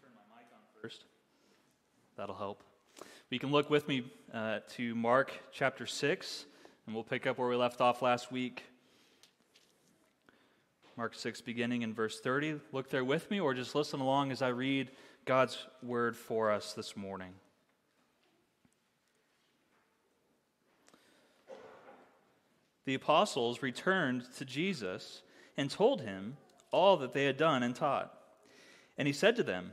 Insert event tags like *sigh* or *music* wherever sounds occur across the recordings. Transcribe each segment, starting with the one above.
turn my mic on first. That'll help. You can look with me uh, to Mark chapter 6, and we'll pick up where we left off last week. Mark 6, beginning in verse 30. Look there with me, or just listen along as I read God's word for us this morning. The apostles returned to Jesus and told him all that they had done and taught. And he said to them,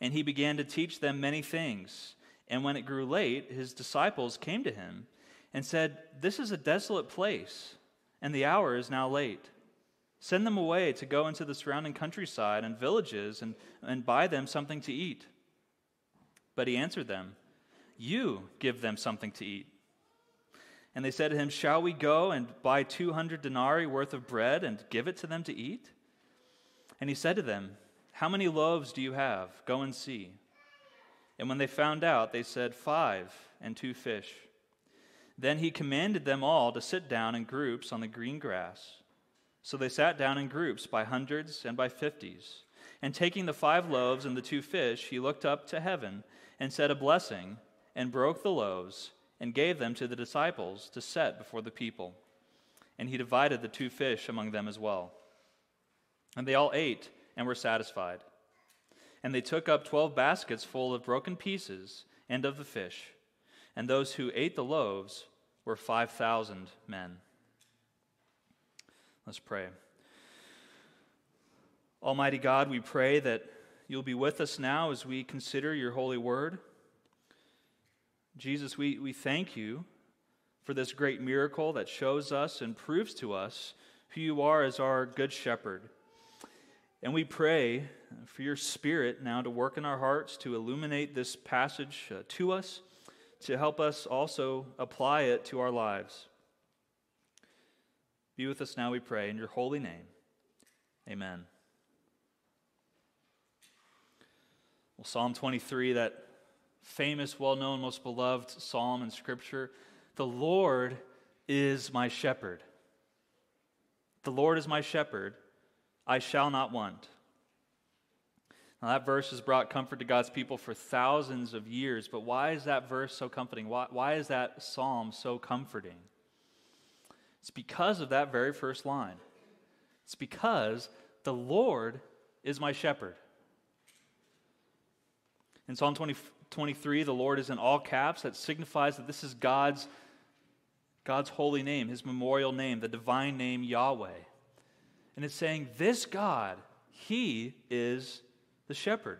And he began to teach them many things. And when it grew late, his disciples came to him and said, This is a desolate place, and the hour is now late. Send them away to go into the surrounding countryside and villages and, and buy them something to eat. But he answered them, You give them something to eat. And they said to him, Shall we go and buy 200 denarii worth of bread and give it to them to eat? And he said to them, How many loaves do you have? Go and see. And when they found out, they said, Five and two fish. Then he commanded them all to sit down in groups on the green grass. So they sat down in groups by hundreds and by fifties. And taking the five loaves and the two fish, he looked up to heaven and said a blessing, and broke the loaves, and gave them to the disciples to set before the people. And he divided the two fish among them as well. And they all ate and were satisfied. And they took up twelve baskets full of broken pieces and of the fish. And those who ate the loaves were 5,000 men. Let's pray. Almighty God, we pray that you'll be with us now as we consider your holy word. Jesus, we, we thank you for this great miracle that shows us and proves to us who you are as our good shepherd. And we pray for your spirit now to work in our hearts, to illuminate this passage uh, to us, to help us also apply it to our lives. Be with us now, we pray, in your holy name. Amen. Well, Psalm 23, that famous, well known, most beloved psalm in Scripture the Lord is my shepherd. The Lord is my shepherd, I shall not want. Now, that verse has brought comfort to God's people for thousands of years, but why is that verse so comforting? Why, why is that psalm so comforting? It's because of that very first line. It's because the Lord is my shepherd. In Psalm 20, 23, the Lord is in all caps. That signifies that this is God's, God's holy name, his memorial name, the divine name Yahweh. And it's saying, This God, he is the shepherd.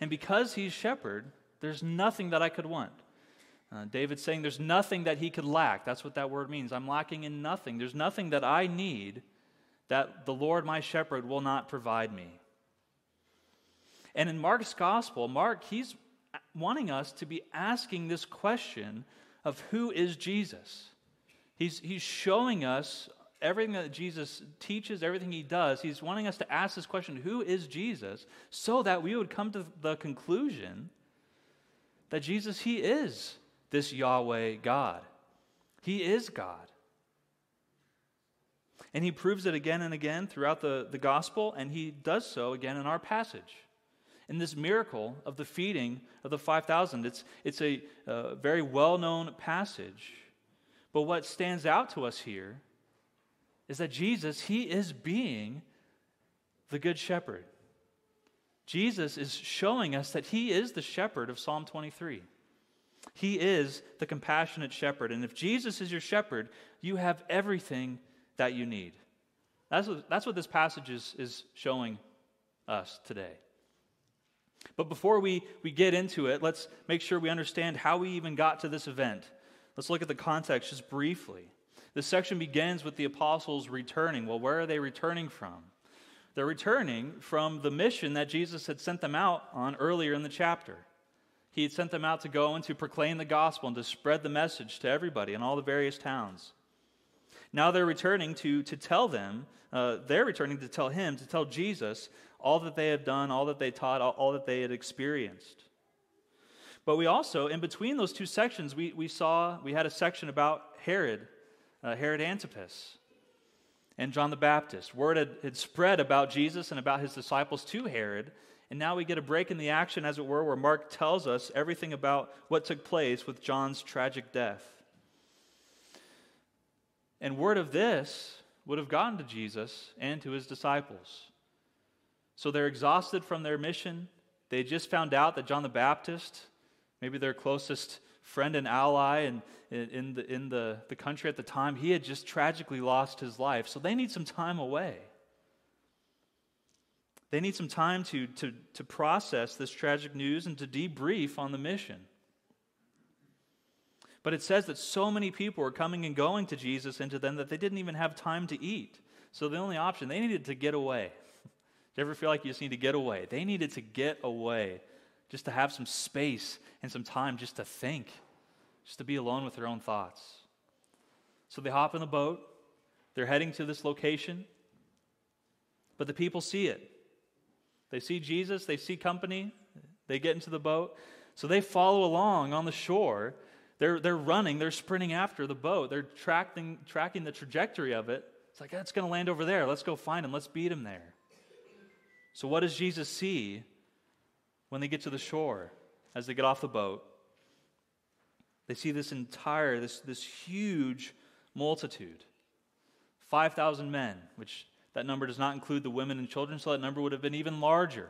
And because he's shepherd, there's nothing that I could want. Uh, David's saying there's nothing that he could lack. That's what that word means. I'm lacking in nothing. There's nothing that I need that the Lord my shepherd will not provide me. And in Mark's gospel, Mark, he's wanting us to be asking this question of who is Jesus? He's, he's showing us everything that Jesus teaches, everything he does. He's wanting us to ask this question who is Jesus? So that we would come to the conclusion that Jesus, he is this Yahweh God. He is God. And he proves it again and again throughout the, the gospel, and he does so again in our passage. In this miracle of the feeding of the 5,000, it's, it's a uh, very well known passage. But what stands out to us here is that Jesus, he is being the good shepherd. Jesus is showing us that he is the shepherd of Psalm 23. He is the compassionate shepherd. And if Jesus is your shepherd, you have everything that you need. That's what, that's what this passage is, is showing us today. But before we, we get into it, let's make sure we understand how we even got to this event. Let's look at the context just briefly. This section begins with the apostles returning. Well, where are they returning from? They're returning from the mission that Jesus had sent them out on earlier in the chapter. He had sent them out to go and to proclaim the gospel and to spread the message to everybody in all the various towns. Now they're returning to, to tell them, uh, they're returning to tell him, to tell Jesus all that they have done, all that they taught, all, all that they had experienced. But we also, in between those two sections, we, we saw, we had a section about Herod, uh, Herod Antipas, and John the Baptist. Word had, had spread about Jesus and about his disciples to Herod, and now we get a break in the action, as it were, where Mark tells us everything about what took place with John's tragic death. And word of this would have gotten to Jesus and to his disciples. So they're exhausted from their mission. They just found out that John the Baptist, maybe their closest friend and ally in, in, the, in the, the country at the time, he had just tragically lost his life. So they need some time away. They need some time to, to, to process this tragic news and to debrief on the mission. But it says that so many people were coming and going to Jesus and to them that they didn't even have time to eat. So the only option, they needed to get away. *laughs* Do you ever feel like you just need to get away? They needed to get away, just to have some space and some time just to think, just to be alone with their own thoughts. So they hop in the boat, they're heading to this location, but the people see it. They see Jesus, they see company, they get into the boat. So they follow along on the shore. They're, they're running, they're sprinting after the boat, they're tracking, tracking the trajectory of it. It's like, ah, that's going to land over there. Let's go find him, let's beat him there. So, what does Jesus see when they get to the shore as they get off the boat? They see this entire, this, this huge multitude 5,000 men, which that number does not include the women and children, so that number would have been even larger.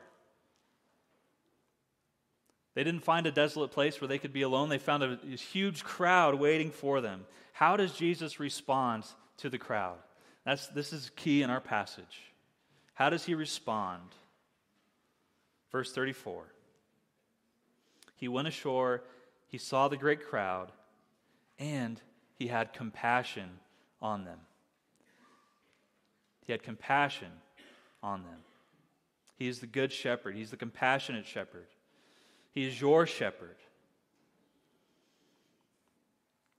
They didn't find a desolate place where they could be alone. They found a, a huge crowd waiting for them. How does Jesus respond to the crowd? That's, this is key in our passage. How does he respond? Verse 34 He went ashore, he saw the great crowd, and he had compassion on them. He had compassion on them. He is the good shepherd, he's the compassionate shepherd. He is your shepherd.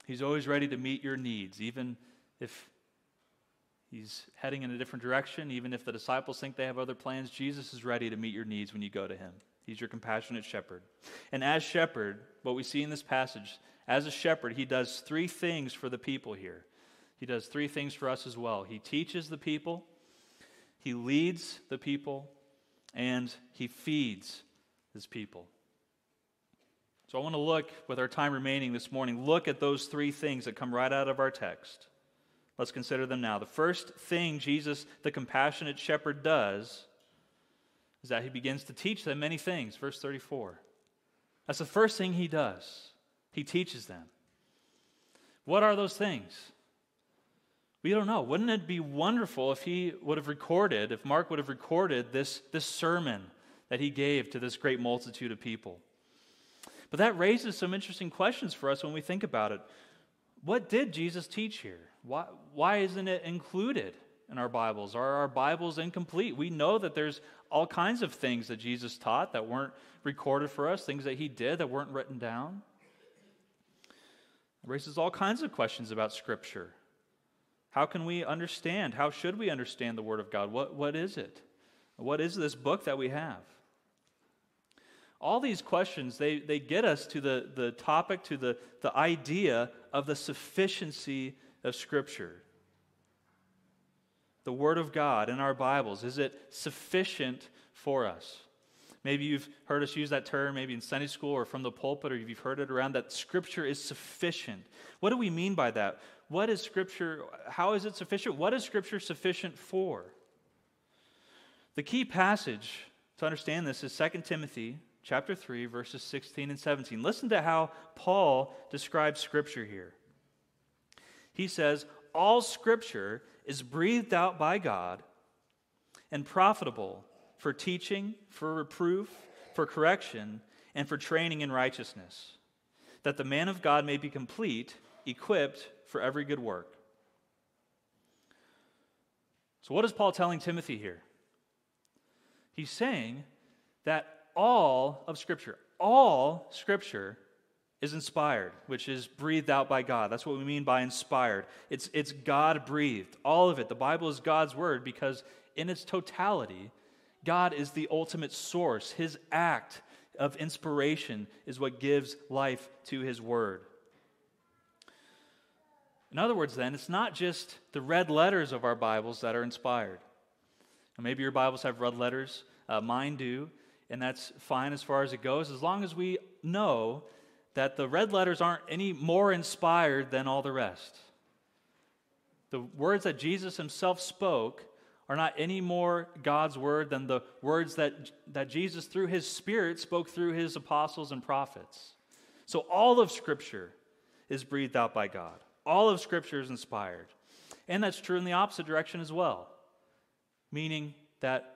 He's always ready to meet your needs, even if He's heading in a different direction. Even if the disciples think they have other plans, Jesus is ready to meet your needs when you go to him. He's your compassionate shepherd. And as shepherd, what we see in this passage, as a shepherd, he does three things for the people here. He does three things for us as well. He teaches the people, he leads the people, and he feeds his people. So I want to look, with our time remaining this morning, look at those three things that come right out of our text. Let's consider them now. The first thing Jesus, the compassionate shepherd, does is that he begins to teach them many things. Verse 34. That's the first thing he does. He teaches them. What are those things? We don't know. Wouldn't it be wonderful if he would have recorded, if Mark would have recorded this, this sermon that he gave to this great multitude of people? But that raises some interesting questions for us when we think about it. What did Jesus teach here? Why, why isn't it included in our Bibles? Are our Bibles incomplete? We know that there's all kinds of things that Jesus taught that weren't recorded for us, things that he did that weren't written down. It raises all kinds of questions about Scripture. How can we understand? How should we understand the Word of God? What, what is it? What is this book that we have? All these questions, they, they get us to the, the topic, to the, the idea of the sufficiency of Scripture? The Word of God in our Bibles, is it sufficient for us? Maybe you've heard us use that term, maybe in Sunday school or from the pulpit, or you've heard it around that Scripture is sufficient. What do we mean by that? What is Scripture? How is it sufficient? What is Scripture sufficient for? The key passage to understand this is 2 Timothy chapter 3 verses 16 and 17. Listen to how Paul describes scripture here. He says, All scripture is breathed out by God and profitable for teaching, for reproof, for correction, and for training in righteousness, that the man of God may be complete, equipped for every good work. So, what is Paul telling Timothy here? He's saying that all of Scripture, all Scripture is inspired, which is breathed out by God. That's what we mean by inspired. It's, it's God breathed. All of it. The Bible is God's word because, in its totality, God is the ultimate source. His act of inspiration is what gives life to His word. In other words, then, it's not just the red letters of our Bibles that are inspired. maybe your Bibles have red letters, uh, mine do, and that's fine as far as it goes, as long as we know that the red letters aren't any more inspired than all the rest. The words that Jesus himself spoke are not any more God's word than the words that, that Jesus, through his Spirit, spoke through his apostles and prophets. So all of Scripture is breathed out by God, all of Scripture is inspired. And that's true in the opposite direction as well, meaning that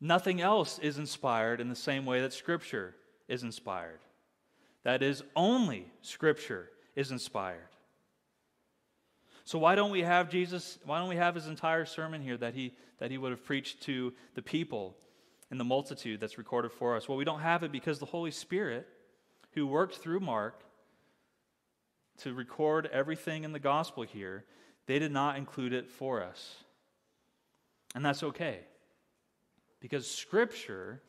nothing else is inspired in the same way that Scripture is inspired. That is, only Scripture is inspired. So why don't we have Jesus, why don't we have his entire sermon here that he, that he would have preached to the people in the multitude that's recorded for us? Well, we don't have it because the Holy Spirit, who worked through Mark to record everything in the gospel here, they did not include it for us. And that's okay. Because Scripture,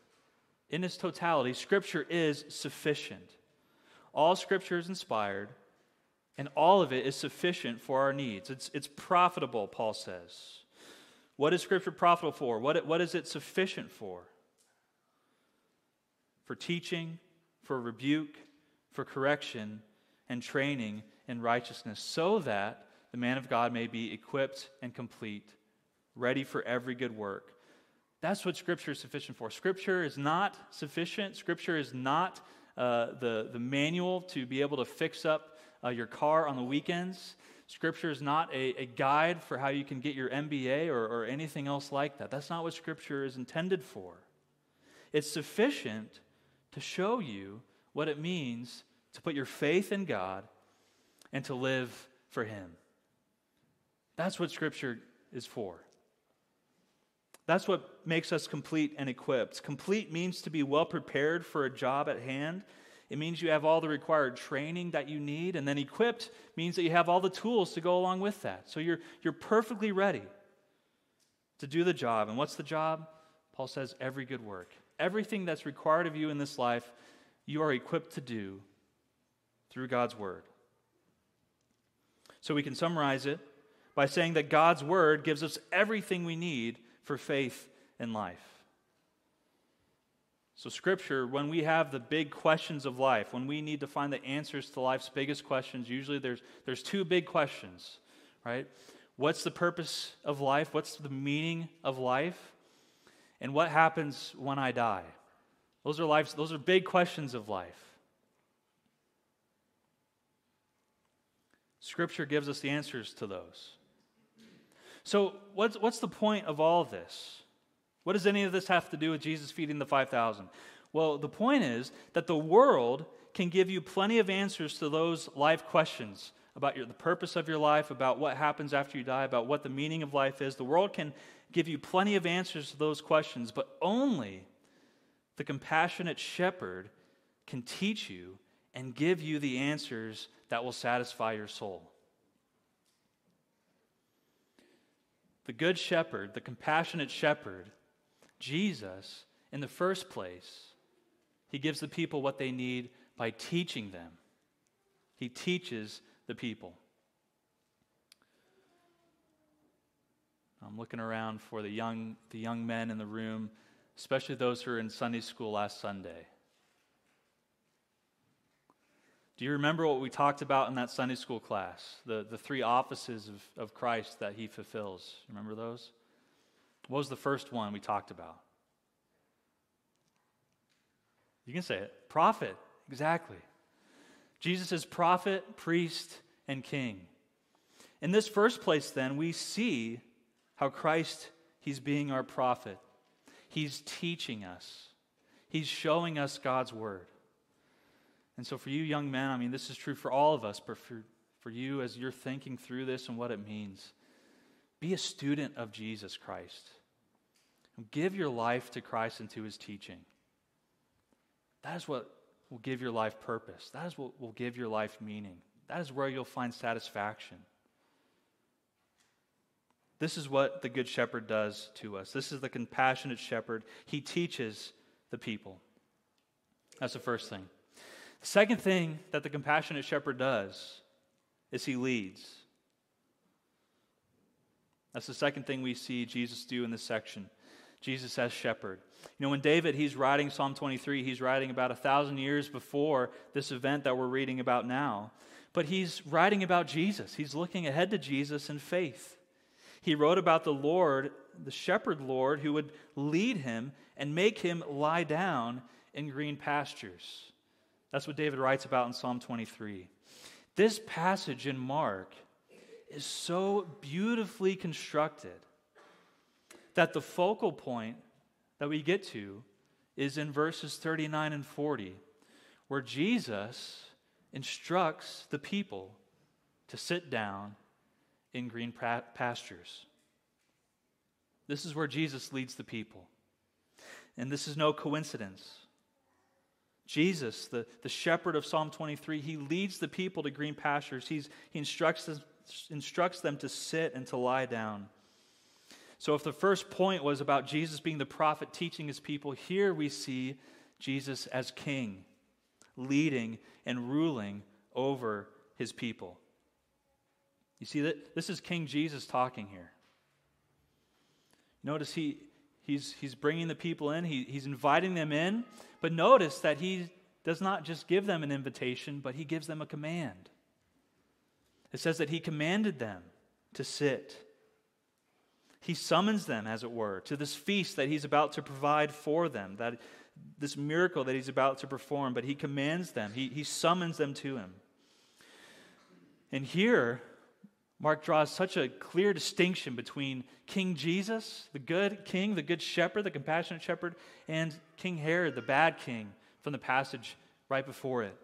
in its totality, Scripture is sufficient. All scripture is inspired, and all of it is sufficient for our needs. It's, it's profitable, Paul says. What is scripture profitable for? What, what is it sufficient for? For teaching, for rebuke, for correction, and training in righteousness, so that the man of God may be equipped and complete, ready for every good work. That's what Scripture is sufficient for. Scripture is not sufficient. Scripture is not uh, the, the manual to be able to fix up uh, your car on the weekends. Scripture is not a, a guide for how you can get your MBA or, or anything else like that. That's not what Scripture is intended for. It's sufficient to show you what it means to put your faith in God and to live for Him. That's what Scripture is for. That's what makes us complete and equipped. Complete means to be well prepared for a job at hand. It means you have all the required training that you need. And then equipped means that you have all the tools to go along with that. So you're, you're perfectly ready to do the job. And what's the job? Paul says, every good work. Everything that's required of you in this life, you are equipped to do through God's word. So we can summarize it by saying that God's word gives us everything we need for faith in life. So, Scripture, when we have the big questions of life, when we need to find the answers to life's biggest questions, usually there's, there's two big questions, right? What's the purpose of life? What's the meaning of life? And what happens when I die? Those are, life's, those are big questions of life. Scripture gives us the answers to those. So, what's, what's the point of all of this? What does any of this have to do with Jesus feeding the 5,000? Well, the point is that the world can give you plenty of answers to those life questions about your, the purpose of your life, about what happens after you die, about what the meaning of life is. The world can give you plenty of answers to those questions, but only the compassionate shepherd can teach you and give you the answers that will satisfy your soul. The good shepherd, the compassionate shepherd, Jesus, in the first place, he gives the people what they need by teaching them. He teaches the people. I'm looking around for the young, the young men in the room, especially those who were in Sunday school last Sunday. Do you remember what we talked about in that Sunday school class? The, the three offices of, of Christ that he fulfills. Remember those? What was the first one we talked about? You can say it. Prophet. Exactly. Jesus is prophet, priest, and king. In this first place, then, we see how Christ, he's being our prophet. He's teaching us, he's showing us God's word. And so, for you young men, I mean, this is true for all of us, but for, for you as you're thinking through this and what it means, be a student of Jesus Christ. Give your life to Christ and to his teaching. That is what will give your life purpose. That is what will give your life meaning. That is where you'll find satisfaction. This is what the Good Shepherd does to us. This is the compassionate shepherd. He teaches the people. That's the first thing. The second thing that the compassionate shepherd does is he leads. That's the second thing we see Jesus do in this section. Jesus as shepherd. You know, when David, he's writing Psalm 23, he's writing about a thousand years before this event that we're reading about now. But he's writing about Jesus. He's looking ahead to Jesus in faith. He wrote about the Lord, the shepherd Lord, who would lead him and make him lie down in green pastures. That's what David writes about in Psalm 23. This passage in Mark is so beautifully constructed that the focal point that we get to is in verses 39 and 40, where Jesus instructs the people to sit down in green pastures. This is where Jesus leads the people. And this is no coincidence. Jesus, the, the shepherd of Psalm 23, he leads the people to green pastures. He's, he instructs them, instructs them to sit and to lie down. So, if the first point was about Jesus being the prophet teaching his people, here we see Jesus as king, leading and ruling over his people. You see that this is King Jesus talking here. Notice he, he's, he's bringing the people in, he, he's inviting them in, but notice that he does not just give them an invitation, but he gives them a command. It says that he commanded them to sit he summons them, as it were, to this feast that he's about to provide for them, that this miracle that he's about to perform, but he commands them, he, he summons them to him. And here, Mark draws such a clear distinction between King Jesus, the good king, the good shepherd, the compassionate shepherd, and King Herod, the bad king, from the passage right before it.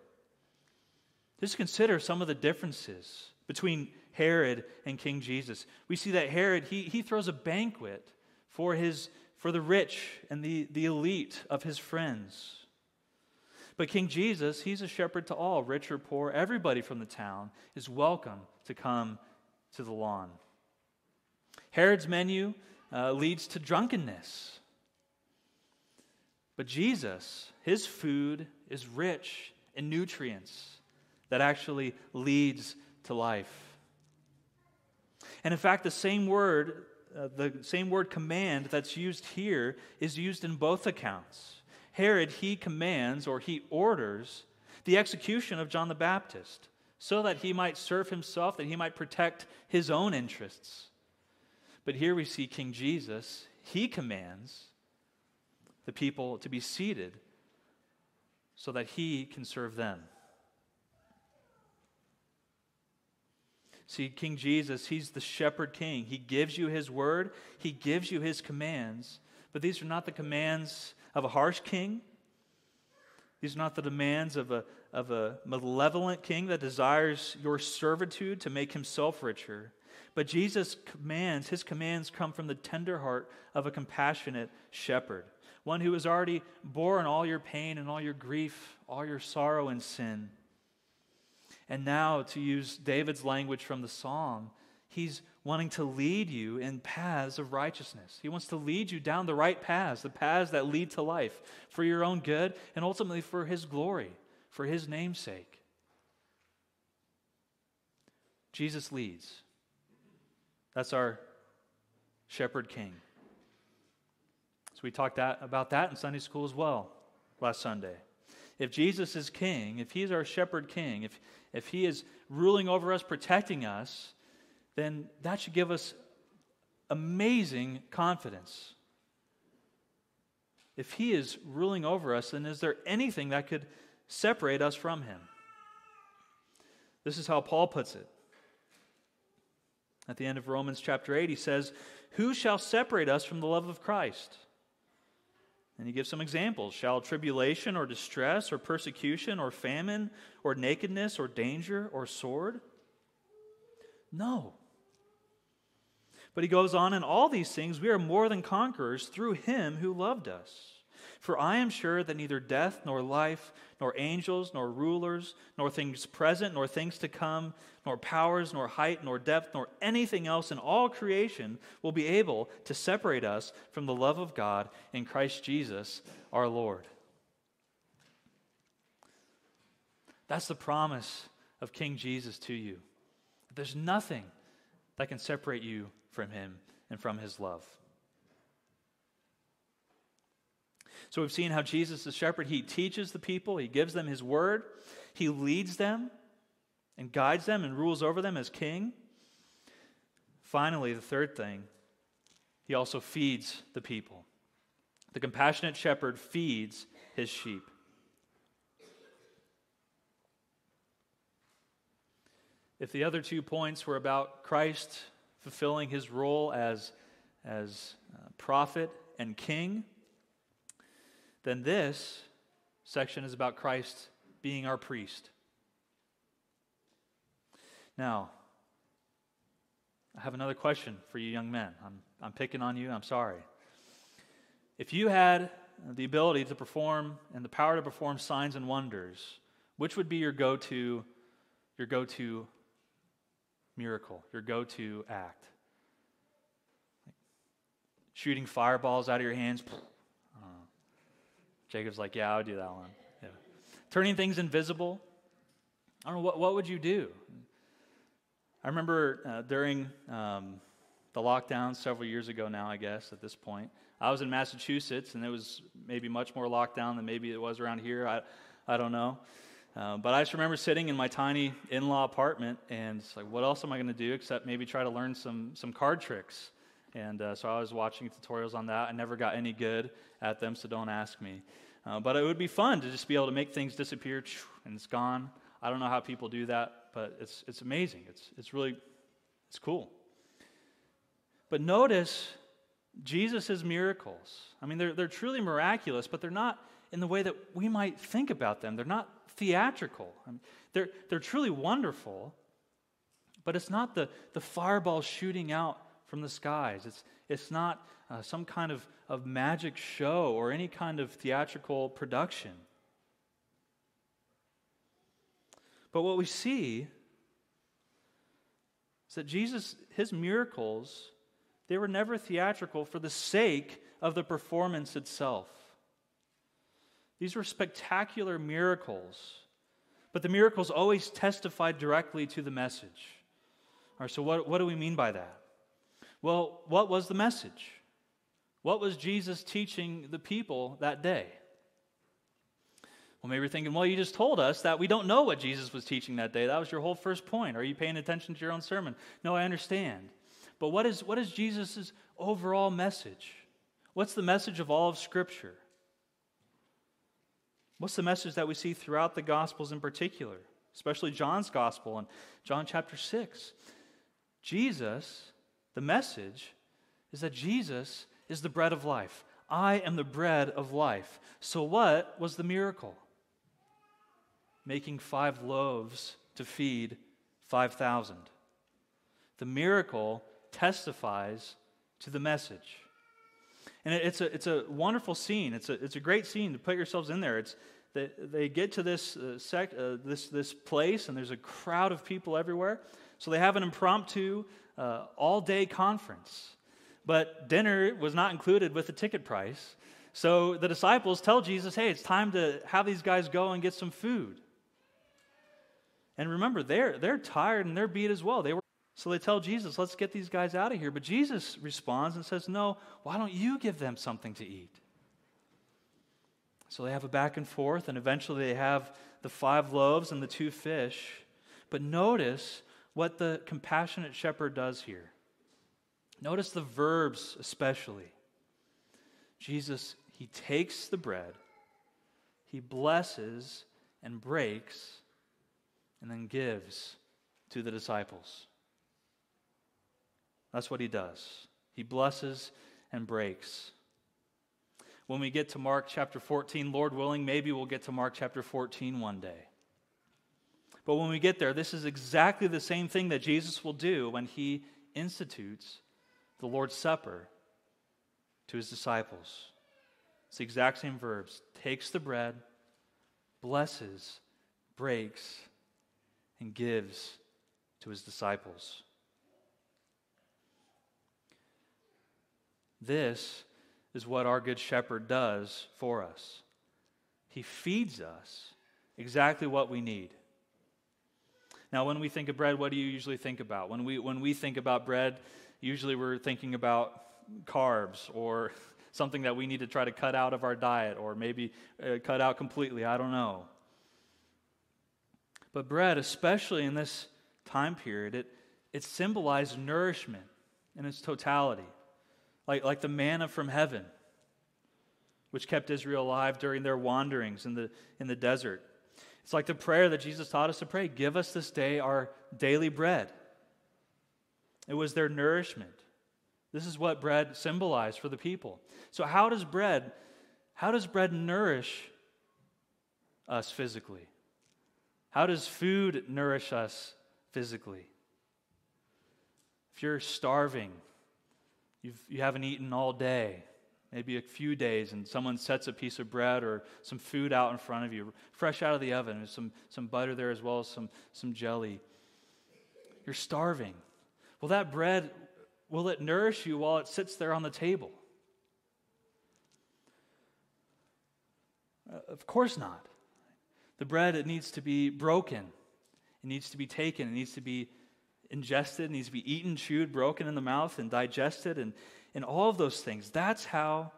Just consider some of the differences between Herod and King Jesus. We see that Herod, he, he throws a banquet for, his, for the rich and the, the elite of his friends. But King Jesus, he's a shepherd to all, rich or poor. Everybody from the town is welcome to come to the lawn. Herod's menu uh, leads to drunkenness. But Jesus, his food is rich in nutrients that actually leads to life. And in fact, the same word, uh, the same word command that's used here is used in both accounts. Herod, he commands or he orders the execution of John the Baptist so that he might serve himself, that he might protect his own interests. But here we see King Jesus, he commands the people to be seated so that he can serve them. See, King Jesus, he's the shepherd king. He gives you his word, he gives you his commands. But these are not the commands of a harsh king. These are not the demands of a, of a malevolent king that desires your servitude to make himself richer. But Jesus' commands, his commands come from the tender heart of a compassionate shepherd, one who has already borne all your pain and all your grief, all your sorrow and sin. And now, to use David's language from the psalm, he's wanting to lead you in paths of righteousness. He wants to lead you down the right paths, the paths that lead to life, for your own good and ultimately for his glory, for his name's sake. Jesus leads. That's our shepherd king. So we talked that, about that in Sunday school as well last Sunday. If Jesus is king, if he's our shepherd king, if, if he is ruling over us, protecting us, then that should give us amazing confidence. If he is ruling over us, then is there anything that could separate us from him? This is how Paul puts it. At the end of Romans chapter 8, he says, Who shall separate us from the love of Christ? And he gives some examples. Shall tribulation or distress or persecution or famine or nakedness or danger or sword? No. But he goes on, in all these things we are more than conquerors through him who loved us. For I am sure that neither death, nor life, nor angels, nor rulers, nor things present, nor things to come, nor powers, nor height, nor depth, nor anything else in all creation will be able to separate us from the love of God in Christ Jesus our Lord. That's the promise of King Jesus to you. There's nothing that can separate you from him and from his love. So we've seen how Jesus, the shepherd, he teaches the people, he gives them his word, he leads them and guides them and rules over them as king. Finally, the third thing, he also feeds the people. The compassionate shepherd feeds his sheep. If the other two points were about Christ fulfilling his role as, as uh, prophet and king, then this section is about Christ being our priest. Now, I have another question for you young men. I'm, I'm picking on you, I'm sorry. If you had the ability to perform and the power to perform signs and wonders, which would be your go-to your go-to miracle, your go to act. Shooting fireballs out of your hands. Jacob's like, yeah, I would do that one. Yeah. Turning things invisible. I don't know, what, what would you do? I remember uh, during um, the lockdown several years ago now, I guess, at this point, I was in Massachusetts and it was maybe much more lockdown than maybe it was around here. I, I don't know. Uh, but I just remember sitting in my tiny in law apartment and it's like, what else am I going to do except maybe try to learn some, some card tricks? And uh, so I was watching tutorials on that. I never got any good at them, so don't ask me. Uh, but it would be fun to just be able to make things disappear and it's gone. I don't know how people do that, but it's, it's amazing. It's, it's really, it's cool. But notice Jesus' miracles. I mean, they're, they're truly miraculous, but they're not in the way that we might think about them. They're not theatrical. I mean, they're, they're truly wonderful, but it's not the, the fireball shooting out from the skies. It's, it's not uh, some kind of, of magic show or any kind of theatrical production. But what we see is that Jesus, his miracles, they were never theatrical for the sake of the performance itself. These were spectacular miracles, but the miracles always testified directly to the message. All right, so what, what do we mean by that? Well, what was the message? What was Jesus teaching the people that day? Well, maybe you're thinking, well, you just told us that we don't know what Jesus was teaching that day. That was your whole first point. Are you paying attention to your own sermon? No, I understand. But what is, what is Jesus' overall message? What's the message of all of Scripture? What's the message that we see throughout the Gospels in particular, especially John's Gospel and John chapter 6? Jesus, the message is that Jesus is the bread of life. I am the bread of life. So, what was the miracle? Making five loaves to feed 5,000. The miracle testifies to the message. And it's a, it's a wonderful scene. It's a, it's a great scene to put yourselves in there. It's, they, they get to this, uh, sec, uh, this, this place, and there's a crowd of people everywhere. So they have an impromptu uh, all day conference. But dinner was not included with the ticket price. So the disciples tell Jesus, hey, it's time to have these guys go and get some food. And remember, they're, they're tired and they're beat as well. They were so they tell Jesus, let's get these guys out of here. But Jesus responds and says, No, why don't you give them something to eat? So they have a back and forth, and eventually they have the five loaves and the two fish. But notice what the compassionate shepherd does here. Notice the verbs, especially. Jesus, he takes the bread, he blesses and breaks, and then gives to the disciples. That's what he does. He blesses and breaks. When we get to Mark chapter 14, Lord willing, maybe we'll get to Mark chapter 14 one day. But when we get there, this is exactly the same thing that Jesus will do when he institutes the Lord's Supper to his disciples. It's the exact same verbs. Takes the bread, blesses, breaks, and gives to his disciples. This is what our Good Shepherd does for us. He feeds us exactly what we need. Now, when we think of bread, what do you usually think about? When we, when we think about bread, usually we're thinking about carbs or *laughs* something that we need to try to cut out of our diet or maybe uh, cut out completely. I don't know. But bread, especially in this time period, it, it symbolized nourishment in its totality, like, like the manna from heaven, which kept Israel alive during their wanderings in the, in the desert. It's like the prayer that Jesus taught us to pray Give us this day our daily bread. It was their nourishment. This is what bread symbolized for the people. So how does bread how does bread nourish us physically? How does food nourish us physically? If you're starving, you've, you haven't eaten all day, maybe a few days, and someone sets a piece of bread or some food out in front of you, fresh out of the oven, there's some, some butter there as well as some, some jelly. You're starving. Well, that bread, will it nourish you while it sits there on the table? Uh, of course not. The bread, it needs to be broken. It needs to be taken. It needs to be ingested. It needs to be eaten, chewed, broken in the mouth, and digested. And and all of those things. That's how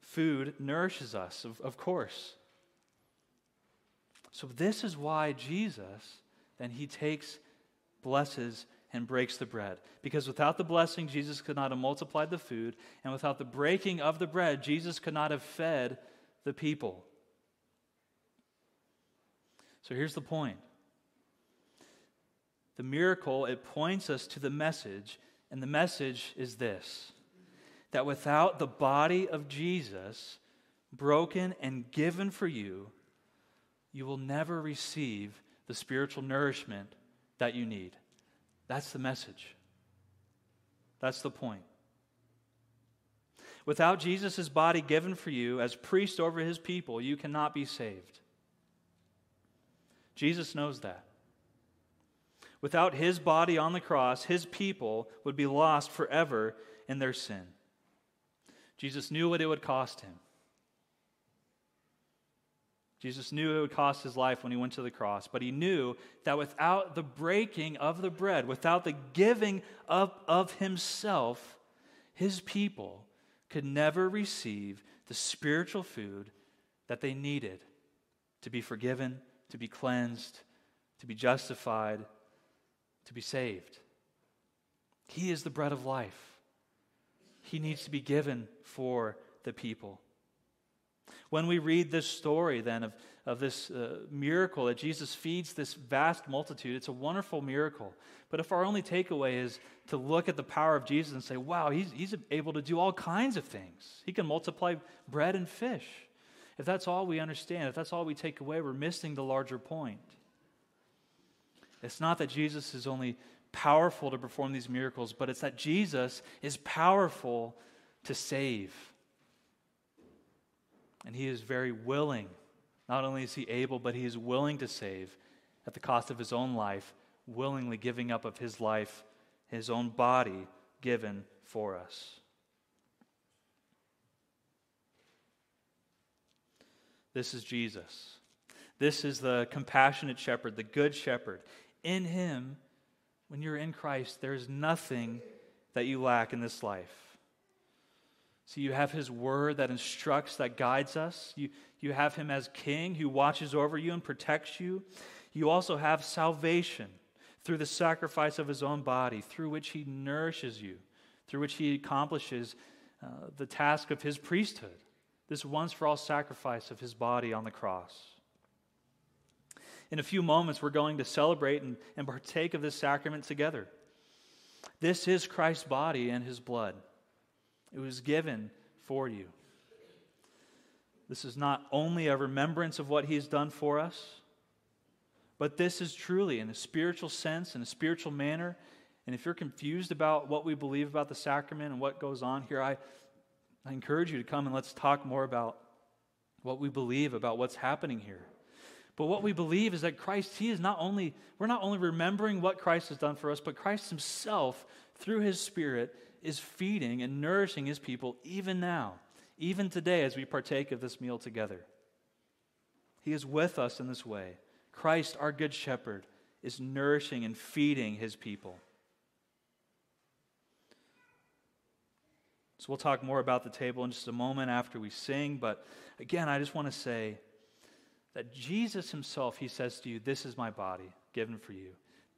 food nourishes us, of, of course. So, this is why Jesus, then he takes, blesses, and breaks the bread. Because without the blessing, Jesus could not have multiplied the food. And without the breaking of the bread, Jesus could not have fed the people. So here's the point the miracle, it points us to the message and the message is this that without the body of Jesus broken and given for you, you will never receive the spiritual nourishment that you need. That's the message. That's the point. Without Jesus' body given for you as priest over his people, you cannot be saved. Jesus knows that. Without his body on the cross, his people would be lost forever in their sin. Jesus knew what it would cost him. Jesus knew it would cost his life when he went to the cross, but he knew that without the breaking of the bread, without the giving up of himself, his people could never receive the spiritual food that they needed to be forgiven, to be cleansed, to be justified, to be saved. He is the bread of life. He needs to be given for the people. When we read this story, then, of, of this uh, miracle that Jesus feeds this vast multitude, it's a wonderful miracle. But if our only takeaway is to look at the power of Jesus and say, wow, he's, he's able to do all kinds of things, he can multiply bread and fish. If that's all we understand, if that's all we take away, we're missing the larger point. It's not that Jesus is only powerful to perform these miracles, but it's that Jesus is powerful to save. And he is very willing. Not only is he able, but he is willing to save at the cost of his own life, willingly giving up of his life, his own body given for us. This is Jesus. This is the compassionate shepherd, the good shepherd. In Him, when you're in Christ, there's nothing that you lack in this life. So you have His Word that instructs, that guides us. You, you have Him as King who watches over you and protects you. You also have salvation through the sacrifice of His own body, through which He nourishes you, through which He accomplishes uh, the task of His priesthood, this once for all sacrifice of His body on the cross. In a few moments, we're going to celebrate and, and partake of this sacrament together. This is Christ's body and his blood. It was given for you. This is not only a remembrance of what he's done for us, but this is truly, in a spiritual sense, in a spiritual manner, And if you're confused about what we believe about the sacrament and what goes on here, I, I encourage you to come and let's talk more about what we believe about what's happening here. But what we believe is that Christ, He is not only, we're not only remembering what Christ has done for us, but Christ Himself, through His Spirit, is feeding and nourishing His people even now, even today as we partake of this meal together. He is with us in this way. Christ, our Good Shepherd, is nourishing and feeding His people. So we'll talk more about the table in just a moment after we sing. But again, I just want to say that Jesus himself, he says to you, This is my body given for you.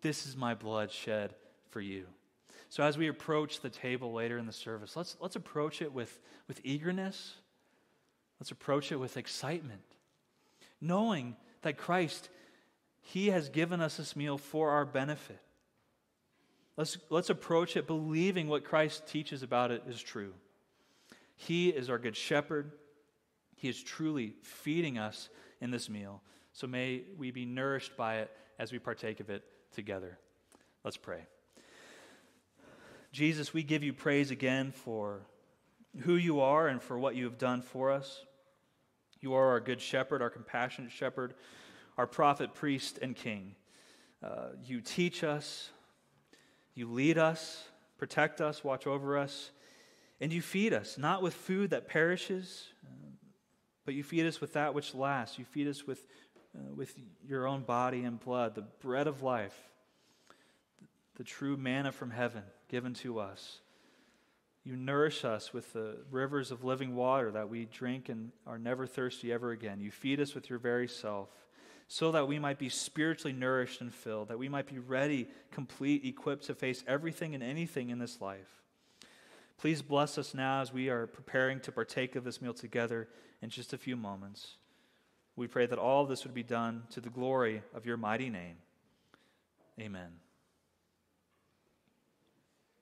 This is my blood shed for you. So as we approach the table later in the service, let's, let's approach it with, with eagerness. Let's approach it with excitement, knowing that Christ, He has given us this meal for our benefit. Let's, let's approach it believing what Christ teaches about it is true. He is our good shepherd. He is truly feeding us in this meal. So may we be nourished by it as we partake of it together. Let's pray. Jesus, we give you praise again for who you are and for what you have done for us. You are our good shepherd, our compassionate shepherd, our prophet, priest, and king. Uh, you teach us, you lead us, protect us, watch over us, and you feed us, not with food that perishes, but you feed us with that which lasts. You feed us with, uh, with your own body and blood, the bread of life, the true manna from heaven given to us. You nourish us with the rivers of living water that we drink and are never thirsty ever again. You feed us with your very self so that we might be spiritually nourished and filled, that we might be ready, complete, equipped to face everything and anything in this life. Please bless us now as we are preparing to partake of this meal together in just a few moments. We pray that all of this would be done to the glory of your mighty name. Amen.